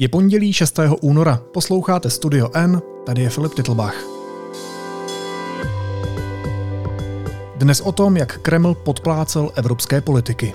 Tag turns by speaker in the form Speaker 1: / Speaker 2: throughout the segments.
Speaker 1: Je pondělí 6. února, posloucháte Studio N, tady je Filip Titlbach. Dnes o tom, jak Kreml podplácel evropské politiky.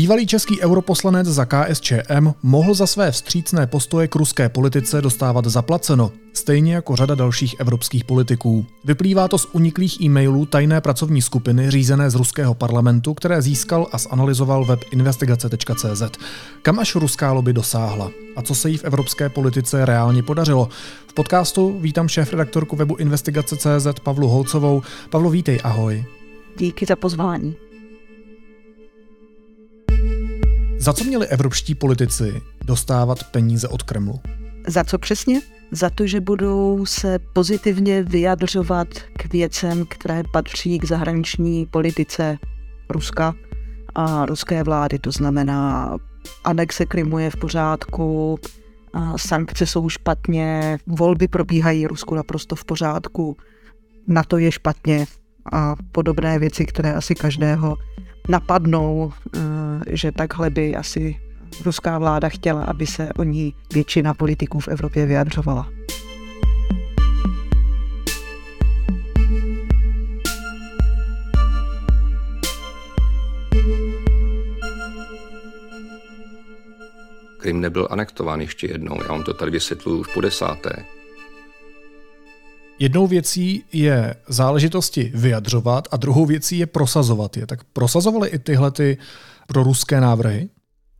Speaker 1: Bývalý český europoslanec za KSČM mohl za své vstřícné postoje k ruské politice dostávat zaplaceno, stejně jako řada dalších evropských politiků. Vyplývá to z uniklých e-mailů tajné pracovní skupiny řízené z ruského parlamentu, které získal a zanalizoval web investigace.cz. Kam až ruská lobby dosáhla? A co se jí v evropské politice reálně podařilo? V podcastu vítám šéf-redaktorku webu investigace.cz Pavlu Holcovou. Pavlo, vítej, ahoj.
Speaker 2: Díky za pozvání.
Speaker 1: Za co měli evropští politici dostávat peníze od Kremlu?
Speaker 2: Za co přesně? Za to, že budou se pozitivně vyjadřovat k věcem, které patří k zahraniční politice Ruska a ruské vlády. To znamená, anexe Krymu je v pořádku, sankce jsou špatně, volby probíhají Rusku naprosto v pořádku, na to je špatně a podobné věci, které asi každého napadnou, eh, že takhle by asi ruská vláda chtěla, aby se o ní většina politiků v Evropě vyjadřovala.
Speaker 3: Krym nebyl anektován ještě jednou. Já vám to tady vysvětluju v po desáté.
Speaker 1: Jednou věcí je záležitosti vyjadřovat a druhou věcí je prosazovat je. Tak prosazovali i tyhle ty proruské návrhy?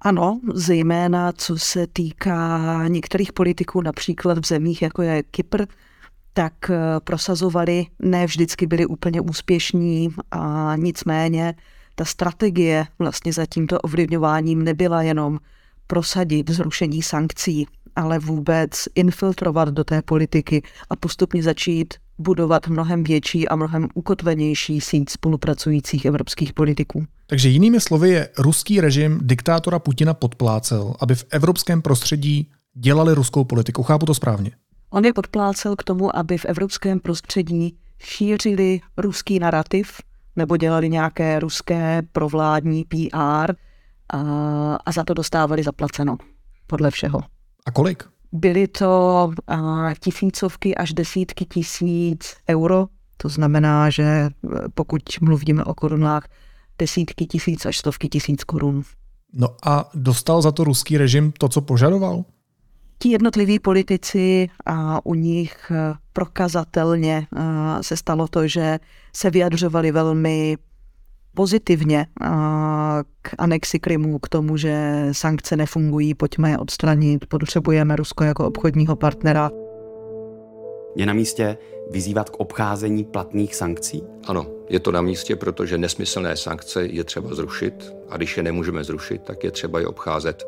Speaker 2: Ano, zejména co se týká některých politiků, například v zemích, jako je Kypr, tak eh, prosazovali, ne vždycky byli úplně úspěšní a nicméně ta strategie vlastně za tímto ovlivňováním nebyla jenom prosadit zrušení sankcí, ale vůbec infiltrovat do té politiky a postupně začít budovat mnohem větší a mnohem ukotvenější síť spolupracujících evropských politiků.
Speaker 1: Takže jinými slovy je ruský režim diktátora Putina podplácel, aby v evropském prostředí dělali ruskou politiku. Chápu to správně?
Speaker 2: On je podplácel k tomu, aby v evropském prostředí šířili ruský narrativ nebo dělali nějaké ruské provládní PR a, a za to dostávali zaplaceno, podle všeho.
Speaker 1: A kolik?
Speaker 2: Byly to a, tisícovky až desítky tisíc euro. To znamená, že e, pokud mluvíme o korunách, desítky tisíc až stovky tisíc korun.
Speaker 1: No a dostal za to ruský režim to, co požadoval?
Speaker 2: Ti jednotliví politici a u nich e, prokazatelně se stalo to, že se vyjadřovali velmi pozitivně k anexi Krymu, k tomu, že sankce nefungují, pojďme je odstranit, potřebujeme Rusko jako obchodního partnera.
Speaker 4: Je na místě vyzývat k obcházení platných sankcí?
Speaker 3: Ano, je to na místě, protože nesmyslné sankce je třeba zrušit a když je nemůžeme zrušit, tak je třeba je obcházet.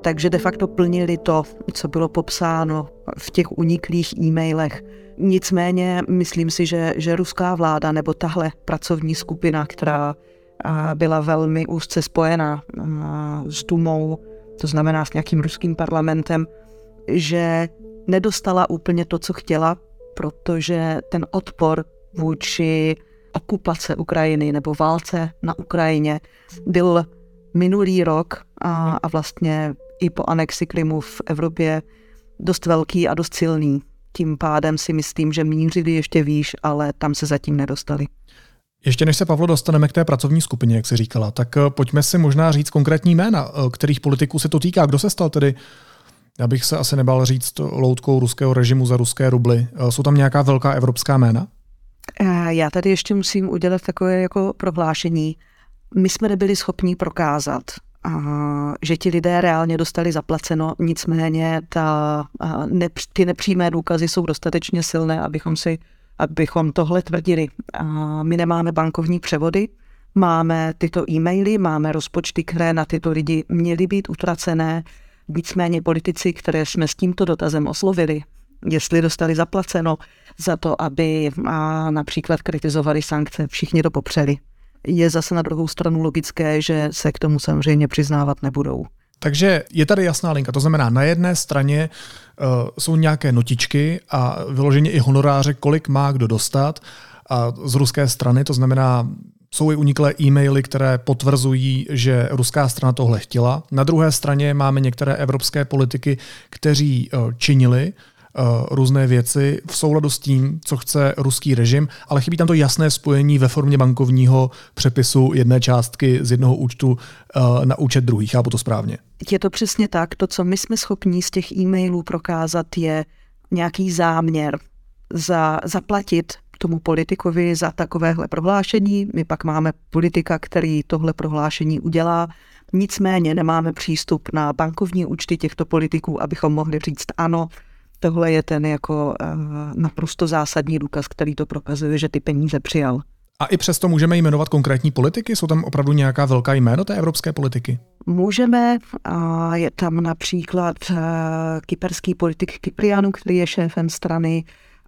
Speaker 2: Takže de facto plnili to, co bylo popsáno v těch uniklých e-mailech Nicméně myslím si, že, že ruská vláda nebo tahle pracovní skupina, která byla velmi úzce spojena s Dumou, to znamená s nějakým ruským parlamentem, že nedostala úplně to, co chtěla, protože ten odpor vůči okupace Ukrajiny nebo válce na Ukrajině byl minulý rok a, a vlastně i po anexi Krymu v Evropě dost velký a dost silný. Tím pádem si myslím, že mířili ještě výš, ale tam se zatím nedostali.
Speaker 1: Ještě než se, Pavlo, dostaneme k té pracovní skupině, jak jsi říkala, tak eh, pojďme si možná říct konkrétní jména, eh, kterých politiků se to týká. Kdo se stal tedy, já bych se asi nebál říct, loutkou ruského režimu za ruské rubly. Eh, jsou tam nějaká velká evropská jména?
Speaker 2: Já tady ještě musím udělat takové jako prohlášení. My jsme nebyli schopni prokázat, že ti lidé reálně dostali zaplaceno, nicméně ta, ty nepřímé důkazy jsou dostatečně silné, abychom si abychom tohle tvrdili. My nemáme bankovní převody, máme tyto e-maily, máme rozpočty, které na tyto lidi měly být utracené, nicméně politici, které jsme s tímto dotazem oslovili, jestli dostali zaplaceno za to, aby například kritizovali sankce, všichni to popřeli. Je zase na druhou stranu logické, že se k tomu samozřejmě přiznávat nebudou.
Speaker 1: Takže je tady jasná linka. To znamená, na jedné straně uh, jsou nějaké notičky a vyloženě i honoráře, kolik má kdo dostat. A z ruské strany, to znamená, jsou i uniklé e-maily, které potvrzují, že ruská strana tohle chtěla. Na druhé straně máme některé evropské politiky, kteří uh, činili různé věci v souladu s tím, co chce ruský režim, ale chybí tam to jasné spojení ve formě bankovního přepisu jedné částky z jednoho účtu uh, na účet druhý. Chápu to správně.
Speaker 2: Je to přesně tak. To, co my jsme schopni z těch e-mailů prokázat, je nějaký záměr za, zaplatit tomu politikovi za takovéhle prohlášení. My pak máme politika, který tohle prohlášení udělá. Nicméně nemáme přístup na bankovní účty těchto politiků, abychom mohli říct ano, tohle je ten jako uh, naprosto zásadní důkaz, který to prokazuje, že ty peníze přijal.
Speaker 1: A i přesto můžeme jmenovat konkrétní politiky? Jsou tam opravdu nějaká velká jméno té evropské politiky?
Speaker 2: Můžeme. A je tam například uh, kyperský politik Kyprianu, který je šéfem strany.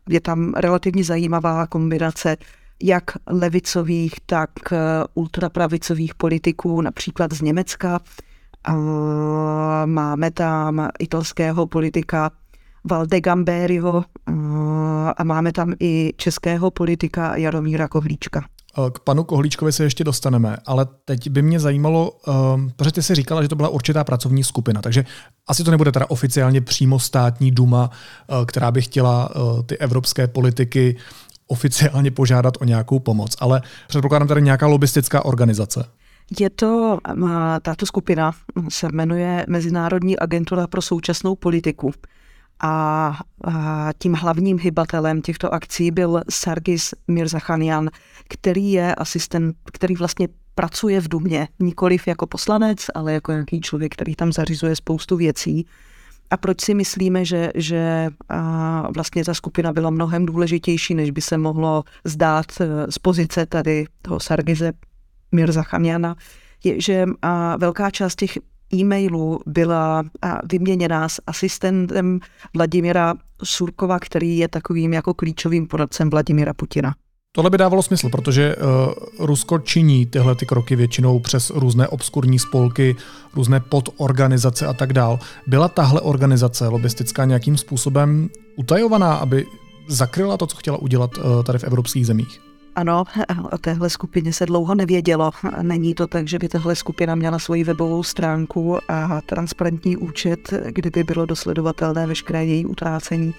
Speaker 2: Je tam relativně zajímavá kombinace jak levicových, tak uh, ultrapravicových politiků, například z Německa. Máme tam italského politika Valde Gambériho eh, a máme tam i českého politika Jaromíra Kohlíčka.
Speaker 1: Eh, k panu Kohlíčkovi se ještě dostaneme, ale teď by mě zajímalo, um, protože ty jsi říkala, že to byla určitá pracovní skupina, takže asi to nebude teda oficiálně přímo státní duma, která by chtěla ty evropské politiky oficiálně požádat o nějakou pomoc, ale předpokládám tady nějaká lobistická organizace.
Speaker 2: Je to, tato skupina se jmenuje Mezinárodní agentura pro současnou politiku. A, a tím hlavním hybatelem těchto akcí byl Sargis Mirzachanian, který je asistent, který vlastně pracuje v Dumě, nikoliv jako poslanec, ale jako nějaký člověk, který tam zařizuje spoustu věcí. A proč si myslíme, že, že a vlastně ta skupina byla mnohem důležitější, než by se mohlo zdát e, z pozice tady toho Sargize Mirzachaniana, je, že a velká část těch e-mailu byla vyměněná s asistentem Vladimira Surkova, který je takovým jako klíčovým poradcem Vladimira Putina.
Speaker 1: Tohle by dávalo smysl, protože uh, Rusko činí tyhle ty kroky většinou přes různé obskurní spolky, různé podorganizace a tak dál. Byla tahle organizace lobistická nějakým způsobem utajovaná, aby zakryla to, co chtěla udělat uh, tady v evropských zemích?
Speaker 2: Ano, o téhle skupině se dlouho nevědělo. Není to tak, že by tahle skupina měla svoji webovou stránku a transparentní účet, kde by bylo dosledovatelné veškeré její utrácení.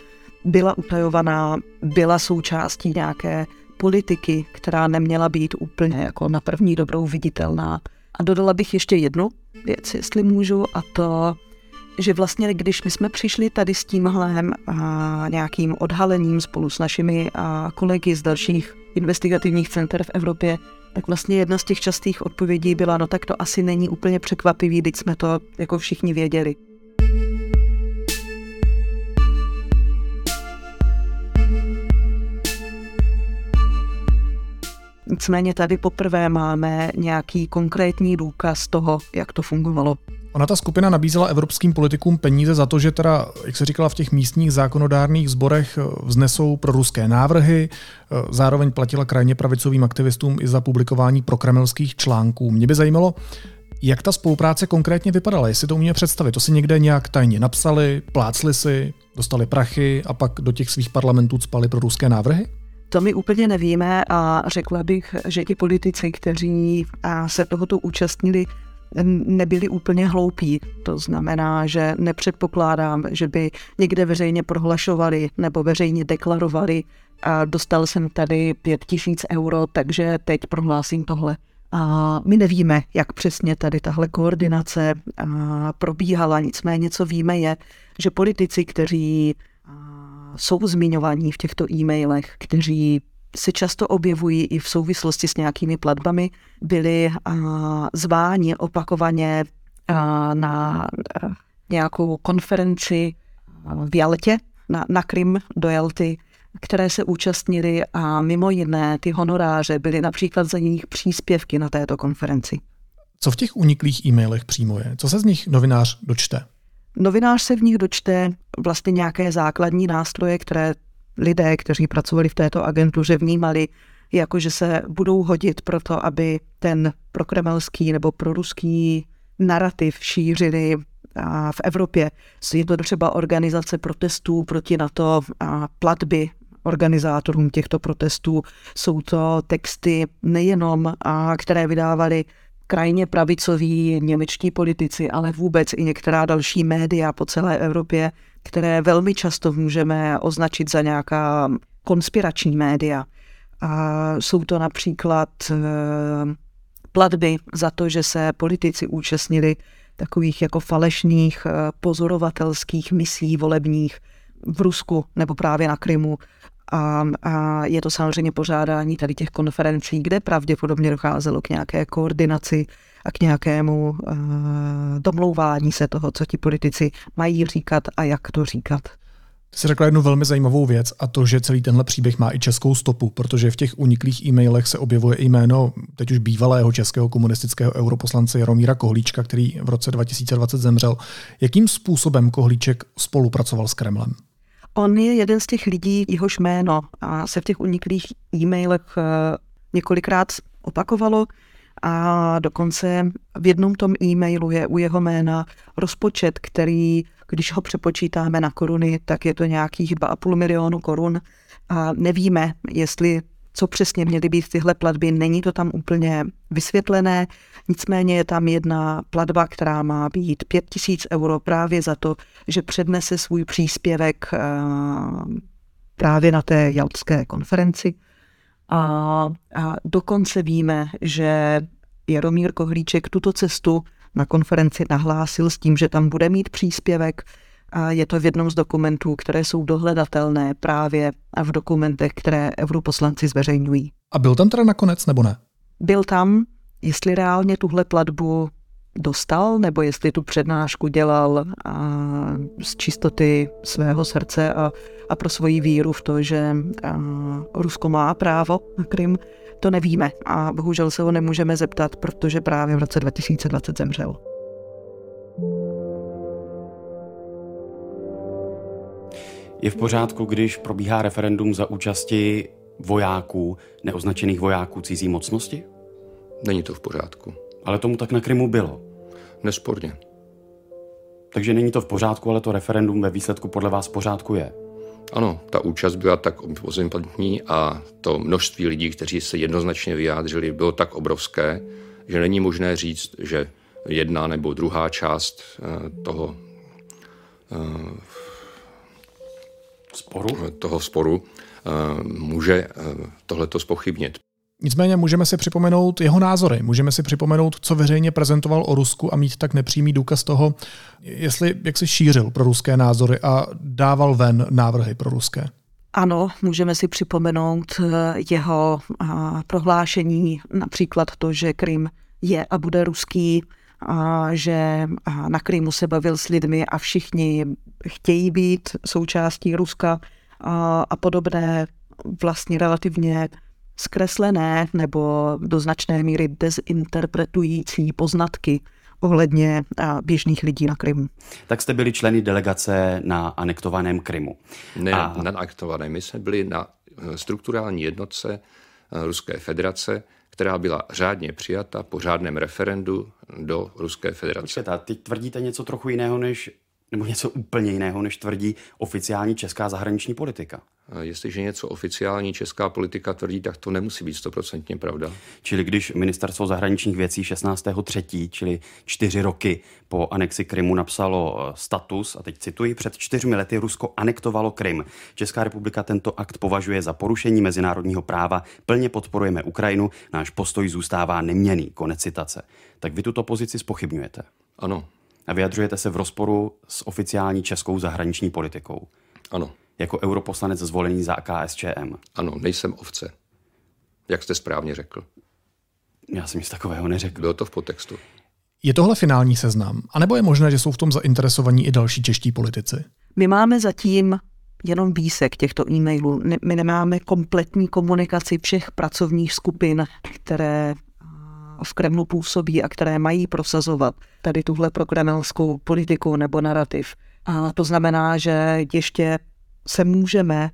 Speaker 2: Byla utajovaná, byla součástí nějaké politiky, která neměla být úplně jako na první dobrou viditelná. A dodala bych ještě jednu věc, jestli můžu, a to, že vlastně když my jsme přišli tady s tímhle a nějakým odhalením spolu s našimi a kolegy z dalších investigativních center v Evropě, tak vlastně jedna z těch častých odpovědí byla, no tak to asi není úplně překvapivý, teď jsme to jako všichni věděli. Nicméně tady poprvé máme nějaký konkrétní důkaz toho, jak to fungovalo.
Speaker 1: Ona ta skupina nabízela evropským politikům peníze za to, že teda, jak se říkala, v těch místních zákonodárných zborech eh, vznesou pro ruské návrhy, eh, zároveň platila krajně pravicovým aktivistům i za publikování prokremelských článků. Mě by zajímalo, jak ta spolupráce konkrétně vypadala, jestli to umíme představit. To si někde nějak tajně napsali, plácli si, dostali prachy a pak do těch svých parlamentů spali pro ruské návrhy?
Speaker 2: To my úplně nevíme a řekla bych, že ti politici, kteří se tohoto účastnili, nebyli úplně hloupí. To znamená, že nepředpokládám, že by někde veřejně prohlašovali nebo veřejně deklarovali a dostal jsem tady pět tisíc euro, takže teď prohlásím tohle. A my nevíme, jak přesně tady tahle koordinace probíhala, nicméně co víme je, že politici, kteří jsou zmiňovaní v těchto e-mailech, kteří se často objevují i v souvislosti s nějakými platbami, byli zváni opakovaně na nějakou konferenci v Jaltě, na, na Krym do Jalty, které se účastnili a mimo jiné ty honoráře byly například za jejich příspěvky na této konferenci.
Speaker 1: Co v těch uniklých e-mailech přímo je? Co se z nich novinář dočte?
Speaker 2: Novinář se v nich dočte vlastně nějaké základní nástroje, které lidé, kteří pracovali v této agentuře, vnímali jako že se budou hodit pro to, aby ten prokremelský nebo proruský narrativ šířili v Evropě. Je to třeba organizace protestů proti NATO a platby organizátorům těchto protestů. Jsou to texty nejenom, a které vydávali krajně pravicoví němečtí politici, ale vůbec i některá další média po celé Evropě, které velmi často můžeme označit za nějaká konspirační média. A jsou to například eh, platby za to, že se politici účastnili takových jako falešných eh, pozorovatelských misí volebních v Rusku nebo právě na Krymu. A, a je to samozřejmě pořádání tady těch konferencí, kde pravděpodobně docházelo k nějaké koordinaci a k nějakému uh, domlouvání se toho, co ti politici mají říkat a jak to říkat.
Speaker 1: Ty jsi řekla jednu velmi zajímavou věc a to, že celý tenhle příběh má i českou stopu, protože v těch uniklých e-mailech se objevuje jméno teď už bývalého českého komunistického europoslance Jaromíra Kohlíčka, který v roce 2020 zemřel. Jakým způsobem Kohlíček spolupracoval s Kremlem?
Speaker 2: On je jeden z těch lidí, jehož jméno a se v těch uniklých e-mailech eh, několikrát opakovalo a dokonce v jednom tom e-mailu je u jeho jména rozpočet, který když ho přepočítáme na koruny, tak je to nějakých 2,5 milionu korun a nevíme, jestli co přesně měly být tyhle platby, není to tam úplně vysvětlené, nicméně je tam jedna platba, která má být 5000 euro právě za to, že přednese svůj příspěvek eh, právě na té jaltské konferenci. A, a dokonce víme, že Jaromír Kohlíček tuto cestu na konferenci nahlásil s tím, že tam bude mít příspěvek. A je to v jednom z dokumentů, které jsou dohledatelné právě v dokumentech, které europoslanci zveřejňují.
Speaker 1: A byl tam teda nakonec nebo ne?
Speaker 2: Byl tam, jestli reálně tuhle platbu dostal, nebo jestli tu přednášku dělal a z čistoty svého srdce a, a pro svoji víru v to, že a, Rusko má právo na Krym, to nevíme a bohužel se ho nemůžeme zeptat, protože právě v roce 2020 zemřel.
Speaker 4: Je v pořádku, když probíhá referendum za účasti vojáků, neoznačených vojáků cizí mocnosti?
Speaker 3: Není to v pořádku.
Speaker 4: Ale tomu tak na Krymu bylo.
Speaker 3: Nesporně.
Speaker 4: Takže není to v pořádku, ale to referendum ve výsledku podle vás v pořádku je.
Speaker 3: Ano, ta účast byla tak pozitivní a to množství lidí, kteří se jednoznačně vyjádřili, bylo tak obrovské, že není možné říct, že jedna nebo druhá část eh, toho
Speaker 4: eh, sporu,
Speaker 3: toho sporu eh, může tohleto spochybnit.
Speaker 1: Nicméně můžeme si připomenout jeho názory, můžeme si připomenout, co veřejně prezentoval o Rusku a mít tak nepřímý důkaz toho, jestli jak si šířil pro ruské názory a dával ven návrhy pro ruské.
Speaker 2: Ano, můžeme si připomenout eh, jeho prohlášení, například to, že Krym je a bude ruský, že na Krymu se bavil s lidmi a všichni chtějí být součástí Ruska a, a podobné vlastně relativně zkreslené nebo do značné míry dezinterpretující poznatky ohledně běžných lidí na Krymu.
Speaker 4: Tak jste byli členy delegace na anektovaném Krymu.
Speaker 3: Ne, a... na anektovaném. My jsme byli na eh, strukturální jednotce eh, Ruské federace, která byla řádně přijata po řádném referendu do Ruské federace.
Speaker 4: Počkejte, tvrdíte něco trochu jiného, než, nebo něco úplně jiného, než tvrdí oficiální česká zahraniční politika.
Speaker 3: Jestliže něco oficiální česká politika tvrdí, tak to nemusí být stoprocentně pravda.
Speaker 4: Čili když ministerstvo zahraničních věcí 16.3., čili čtyři roky po anexi Krymu napsalo eh, status, a teď cituji, před čtyřmi lety Rusko anektovalo Krym. Česká republika tento akt považuje za porušení mezinárodního práva, plně podporujeme Ukrajinu, náš postoj zůstává neměný. Konec citace. Tak vy tuto pozici spochybňujete.
Speaker 3: Ano.
Speaker 4: A vyjadřujete se v rozporu s oficiální českou zahraniční politikou.
Speaker 3: Ano
Speaker 4: jako europoslanec zvolený za KSČM.
Speaker 3: Ano, nejsem ovce. Jak jste správně řekl.
Speaker 4: Já jsem nic takového neřekl.
Speaker 3: Bylo to v podtextu.
Speaker 1: Je tohle finální seznam? A nebo je možné, že jsou v tom zainteresovaní i další čeští politici?
Speaker 2: My máme zatím jenom výsek těchto e-mailů. My nemáme kompletní komunikaci všech pracovních skupin, které v Kremlu působí a které mají prosazovat tady tuhle prokremelskou politiku nebo narrativ. A to znamená, že ještě se můžeme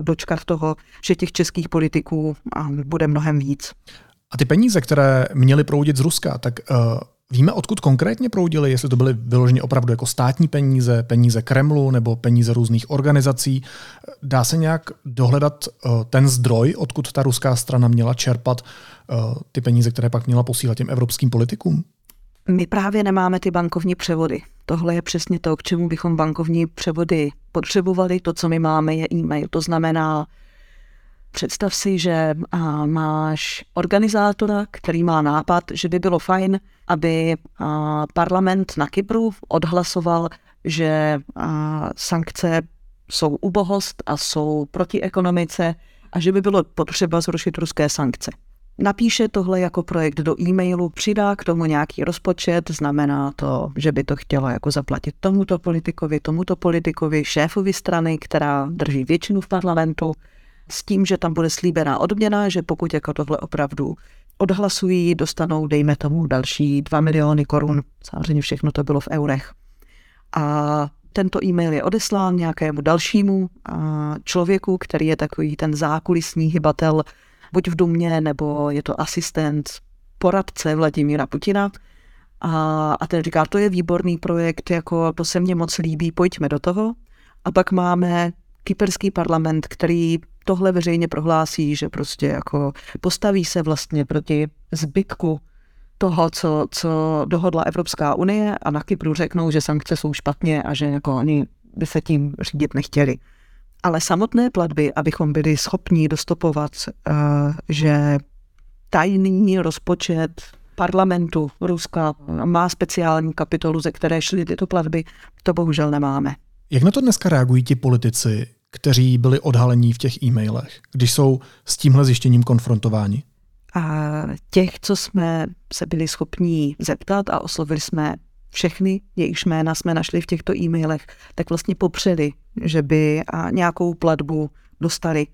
Speaker 2: dočkat toho, že těch českých politiků bude mnohem víc.
Speaker 1: A ty peníze, které měly proudit z Ruska, tak uh, víme, odkud konkrétně proudily, jestli to byly vyloženě opravdu jako státní peníze, peníze Kremlu nebo peníze různých organizací. Dá se nějak dohledat uh, ten zdroj, odkud ta ruská strana měla čerpat ty peníze, které pak měla posílat těm evropským politikům?
Speaker 2: My právě nemáme ty bankovní převody. Tohle je přesně to, k čemu bychom bankovní převody potřebovali. To, co my máme, je e-mail. To znamená, představ si, že máš organizátora, který má nápad, že by bylo fajn, aby parlament na Kypru odhlasoval, že sankce jsou ubohost a jsou proti ekonomice a že by bylo potřeba zrušit ruské sankce napíše tohle jako projekt do e-mailu, přidá k tomu nějaký rozpočet, znamená to, že by to chtělo jako zaplatit tomuto politikovi, tomuto politikovi, šéfovi strany, která drží většinu v parlamentu, s tím, že tam bude slíbená odměna, že pokud jako tohle opravdu odhlasují, dostanou, dejme tomu, další 2 miliony korun. Samozřejmě všechno to bylo v eurech. A tento e-mail je odeslán nějakému dalšímu člověku, který je takový ten zákulisní hybatel buď v Dumě, nebo je to asistent, poradce Vladimíra Putina. A, a ten říká, to je výborný projekt, jako to se mně moc líbí, pojďme do toho. A pak máme kyperský parlament, který tohle veřejně prohlásí, že prostě jako postaví se vlastně proti zbytku toho, co, co dohodla Evropská unie a na Kypru řeknou, že sankce jsou špatně a že jako oni by se tím řídit nechtěli. Ale samotné platby, abychom byli schopni dostopovat, uh, že tajný rozpočet parlamentu Ruska má speciální kapitolu, ze které šly tyto platby, to bohužel nemáme.
Speaker 1: Jak na to dneska reagují ti politici, kteří byli odhalení v těch e-mailech, když jsou s tímhle zjištěním konfrontováni?
Speaker 2: A těch, co jsme se byli schopni zeptat a oslovili jsme všechny, jejichž jména jsme našli v těchto e-mailech, tak vlastně popřeli, že by nějakou platbu dostali.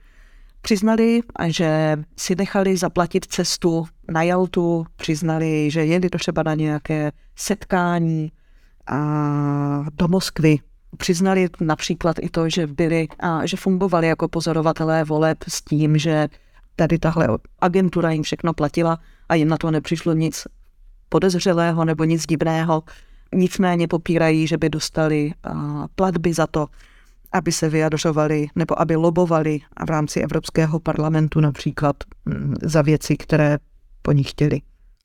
Speaker 2: Přiznali, že si nechali zaplatit cestu na Jaltu, přiznali, že jeli třeba na nějaké setkání a do Moskvy. Přiznali například i to, že byli a že fungovali jako pozorovatelé voleb s tím, že tady tahle agentura jim všechno platila a jim na to nepřišlo nic podezřelého nebo nic divného. Nicméně popírají, že by dostali platby za to, aby se vyjadřovali nebo aby lobovali v rámci Evropského parlamentu například mm, za věci, které po nich chtěli.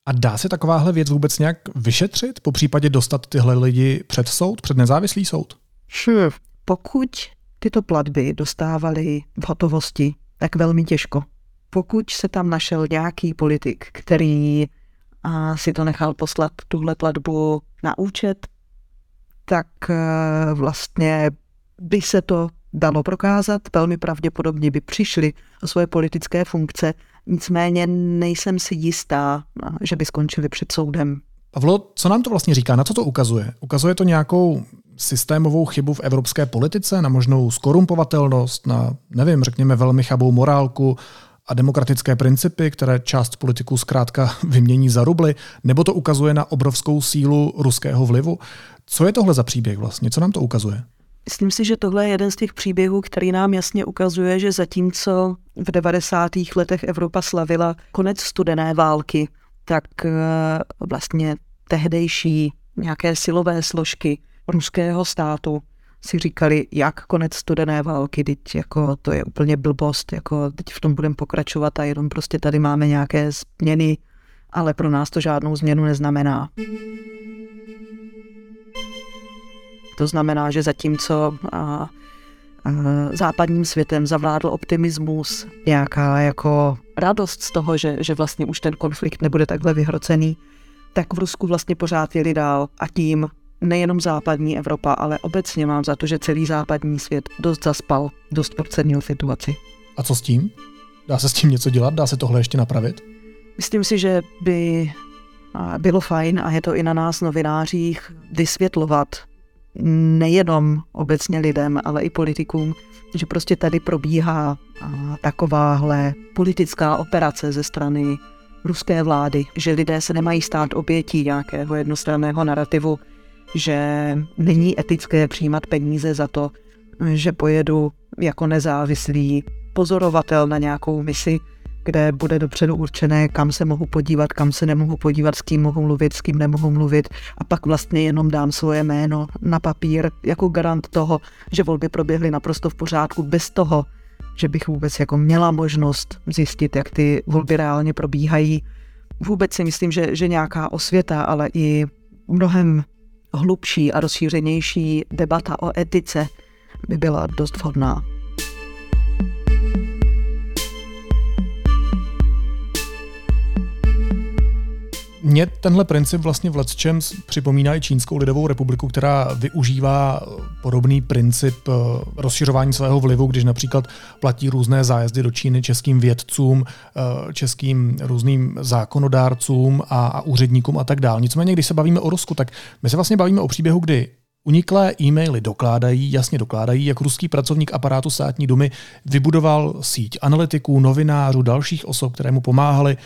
Speaker 1: A dá se takováhle věc vůbec nějak vyšetřit, po případě dostat tyhle lidi před soud, před nezávislý soud?
Speaker 2: Hm, pokud tyto platby dostávali v hotovosti, tak velmi těžko. Pokud se tam našel nějaký politik, který a si to nechal poslat tuhle platbu na účet, tak eh, vlastně by se to dalo prokázat, velmi pravděpodobně by přišli o svoje politické funkce, nicméně nejsem si jistá, že by skončili před soudem.
Speaker 1: Pavlo, co nám to vlastně říká? Na co to ukazuje? Ukazuje to nějakou systémovou chybu v evropské politice, na možnou skorumpovatelnost, na, nevím, řekněme velmi chabou morálku, a demokratické principy, které část politiků zkrátka vymění za rubly, nebo to ukazuje na obrovskou sílu ruského vlivu? Co je tohle za příběh vlastně? Co nám to ukazuje?
Speaker 2: Myslím si, že tohle je jeden z těch příběhů, který nám jasně ukazuje, že zatímco v 90. letech Evropa slavila konec studené války, tak eh, vlastně tehdejší nějaké silové složky ruského státu si říkali, jak konec studené války, teď jako to je úplně blbost, jako teď v tom budeme pokračovat a jenom prostě tady máme nějaké změny, ale pro nás to žádnou změnu neznamená. To znamená, že zatímco a, a, západním světem zavládl optimismus, nějaká jako radost z toho, že, že vlastně už ten konflikt nebude takhle vyhrocený, tak v Rusku vlastně pořád jeli dál a tím nejenom západní Evropa, ale obecně mám za to, že celý západní svět dost zaspal, dost podcenil situaci.
Speaker 1: A co s tím? Dá se s tím něco dělat? Dá se tohle ještě napravit?
Speaker 2: Myslím si, že by bylo fajn, a je to i na nás novinářích, vysvětlovat nejenom obecně lidem, ale i politikům, že prostě tady probíhá takováhle politická operace ze strany ruské vlády, že lidé se nemají stát obětí nějakého jednostranného narrativu, že není etické přijímat peníze za to, že pojedu jako nezávislý pozorovatel na nějakou misi, kde bude dopředu určené, kam se mohu podívat, kam se nemohu podívat, s kým mohu mluvit, s kým nemohu mluvit a pak vlastně jenom dám svoje jméno na papír jako garant toho, že volby proběhly naprosto v pořádku bez toho, že bych vůbec jako měla možnost zjistit, jak ty volby reálně probíhají. Vůbec si myslím, že, že nějaká osvěta, ale i mnohem hlubší a rozšířenější debata o etice by byla dost vhodná.
Speaker 1: Mně tenhle princip vlastně v Let's připomíná i Čínskou lidovou republiku, která využívá podobný princip eh, rozšiřování svého vlivu, když například platí různé zájezdy do Číny českým vědcům, eh, českým různým zákonodárcům a, a úředníkům a tak dále. Nicméně, když se bavíme o Rusku, tak my se vlastně bavíme o příběhu, kdy Uniklé e-maily dokládají, jasně dokládají, jak ruský pracovník aparátu státní dumy vybudoval síť analytiků, novinářů, dalších osob, které mu pomáhali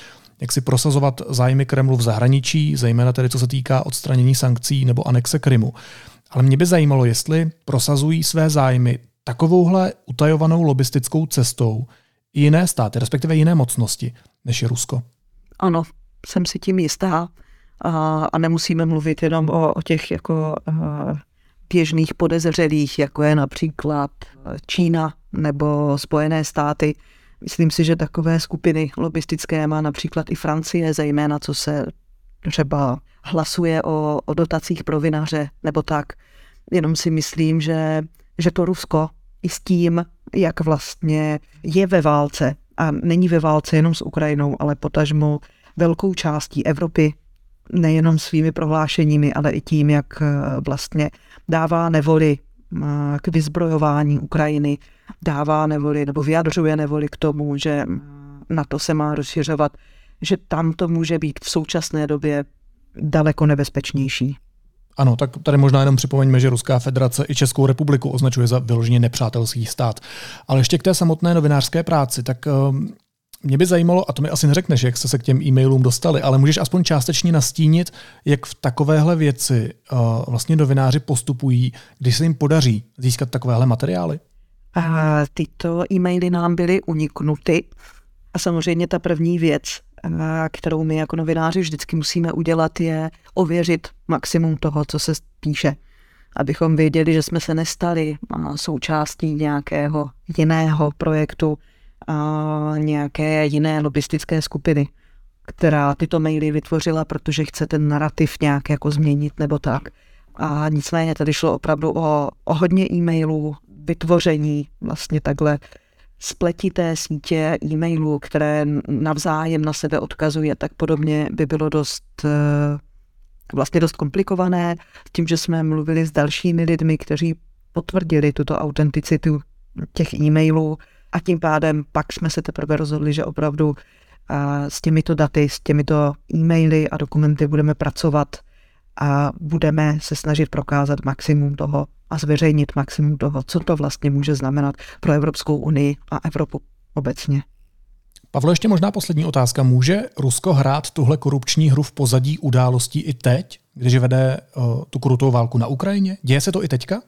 Speaker 1: jak si prosazovat zájmy Kremlu v zahraničí, zejména tedy co se týká odstranění sankcí nebo anexe Krymu. Ale mě by zajímalo, jestli prosazují své zájmy takovouhle utajovanou lobistickou cestou i jiné státy, respektive jiné mocnosti, než je Rusko.
Speaker 2: Ano, jsem si tím jistá a, a nemusíme mluvit jenom o, o těch jako běžných podezřelých, jako je například Čína nebo Spojené státy. Myslím si, že takové skupiny lobistické má například i Francie, zejména co se třeba hlasuje o, o dotacích pro vinaře nebo tak. Jenom si myslím, že, že to Rusko i s tím, jak vlastně je ve válce, a není ve válce jenom s Ukrajinou, ale potažmo velkou částí Evropy, nejenom svými prohlášeními, ale i tím, jak eh, vlastně dává nevoli eh, k vyzbrojování Ukrajiny, dává nevoli nebo vyjadřuje nevoli k tomu, že na to se má rozšiřovat, že tam to může být v současné době daleko nebezpečnější.
Speaker 1: Ano, tak tady možná jenom připomeňme, že Ruská federace i Českou republiku označuje za vyloženě nepřátelský stát. Ale ještě k té samotné novinářské práci, tak um, mě by zajímalo, a to mi asi neřekneš, jak jste se k těm e-mailům dostali, ale můžeš aspoň částečně nastínit, jak v takovéhle věci uh, vlastně novináři postupují, když se jim podaří získat takovéhle materiály?
Speaker 2: A tyto e-maily nám byly uniknuty. A samozřejmě ta první věc, kterou my jako novináři vždycky musíme udělat, je ověřit maximum toho, co se píše. Abychom věděli, že jsme se nestali součástí nějakého jiného projektu, nějaké jiné lobistické skupiny, která tyto maily vytvořila, protože chce ten narrativ nějak jako změnit nebo tak. A nicméně tady šlo opravdu o, o hodně e-mailů, vytvoření vlastně takhle spletité sítě e-mailů, které navzájem na sebe odkazují a tak podobně, by bylo dost eh, vlastně dost komplikované. Tím, že jsme mluvili s dalšími lidmi, kteří potvrdili tuto autenticitu těch e-mailů a tím pádem pak jsme se teprve rozhodli, že opravdu eh, s těmito daty, s těmito e-maily a dokumenty budeme pracovat a budeme se snažit prokázat maximum toho a zveřejnit maximum toho, co to vlastně může znamenat pro Evropskou unii a Evropu obecně.
Speaker 1: Pavlo, ještě možná poslední otázka. Může Rusko hrát tuhle korupční hru v pozadí událostí i teď, když vede uh, tu krutou válku na Ukrajině? Děje se to i teďka?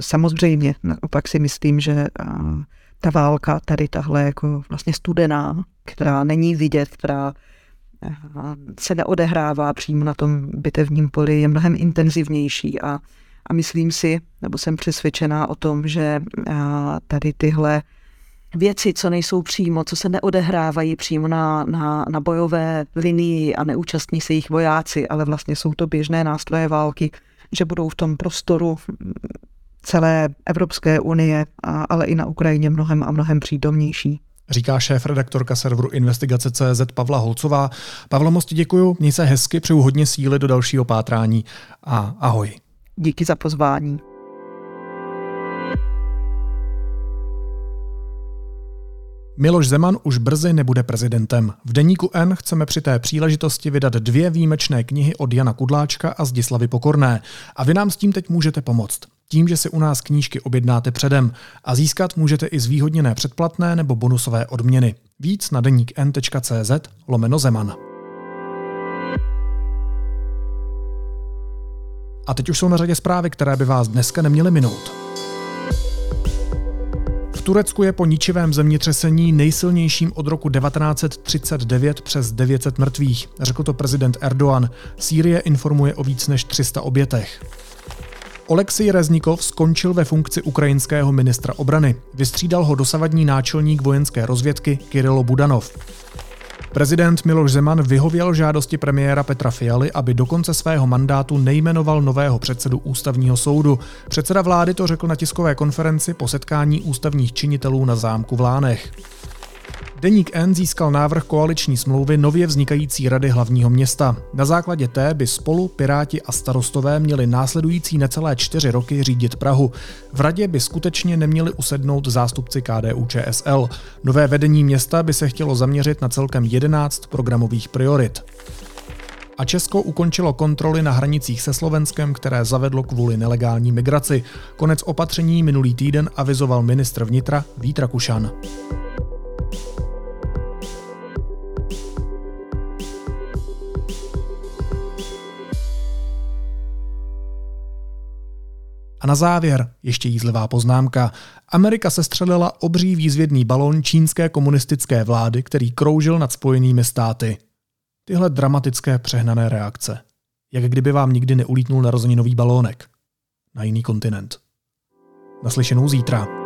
Speaker 2: Samozřejmě. Naopak si myslím, že uh, ta válka tady tahle jako vlastně studená, která není vidět, která se neodehrává přímo na tom bitevním poli, je mnohem intenzivnější a, a myslím si, nebo jsem přesvědčená o tom, že tady tyhle věci, co nejsou přímo, co se neodehrávají přímo na, na, na bojové linii a neúčastní se jich vojáci, ale vlastně jsou to běžné nástroje války, že budou v tom prostoru celé Evropské unie, a, ale i na Ukrajině mnohem a mnohem přítomnější
Speaker 1: říká šéf redaktorka serveru investigace.cz Pavla Holcová. Pavlo, moc ti děkuju, měj se hezky, přeju hodně síly do dalšího pátrání a ahoj.
Speaker 2: Díky za pozvání.
Speaker 1: Miloš Zeman už brzy nebude prezidentem. V deníku N chceme při té příležitosti vydat dvě výjimečné knihy od Jana Kudláčka a Zdislavy Pokorné. A vy nám s tím teď můžete pomoct tím, že si u nás knížky objednáte předem a získat můžete i zvýhodněné předplatné nebo bonusové odměny. Víc na deník n.cz lomeno Zeman. A teď už jsou na řadě zprávy, které by vás dneska neměly minout. V Turecku je po ničivém zemětřesení nejsilnějším od roku 1939 přes 900 mrtvých, řekl to prezident Erdogan. Sýrie informuje o víc než 300 obětech. Oleksij Reznikov skončil ve funkci ukrajinského ministra obrany. Vystřídal ho dosavadní náčelník vojenské rozvědky Kirilo Budanov. Prezident Miloš Zeman vyhověl žádosti premiéra Petra Fialy, aby do konce svého mandátu nejmenoval nového předsedu ústavního soudu. Předseda vlády to řekl na tiskové konferenci po setkání ústavních činitelů na zámku v Lánech. Deník N získal návrh koaliční smlouvy nově vznikající rady hlavního města. Na základě té by spolu Piráti a starostové měli následující necelé čtyři roky řídit Prahu. V radě by skutečně neměli usednout zástupci KDU ČSL. Nové vedení města by se chtělo zaměřit na celkem 11 programových priorit. A Česko ukončilo kontroly na hranicích se Slovenskem, které zavedlo kvůli nelegální migraci. Konec opatření minulý týden avizoval ministr vnitra Vít Rakušan. A na závěr ještě jízlivá poznámka. Amerika sestřelila obří výzvědný balon čínské komunistické vlády, který kroužil nad spojenými státy. Tyhle dramatické přehnané reakce. Jak kdyby vám nikdy neulítnul narozeninový balónek. Na jiný kontinent. Naslyšenou zítra.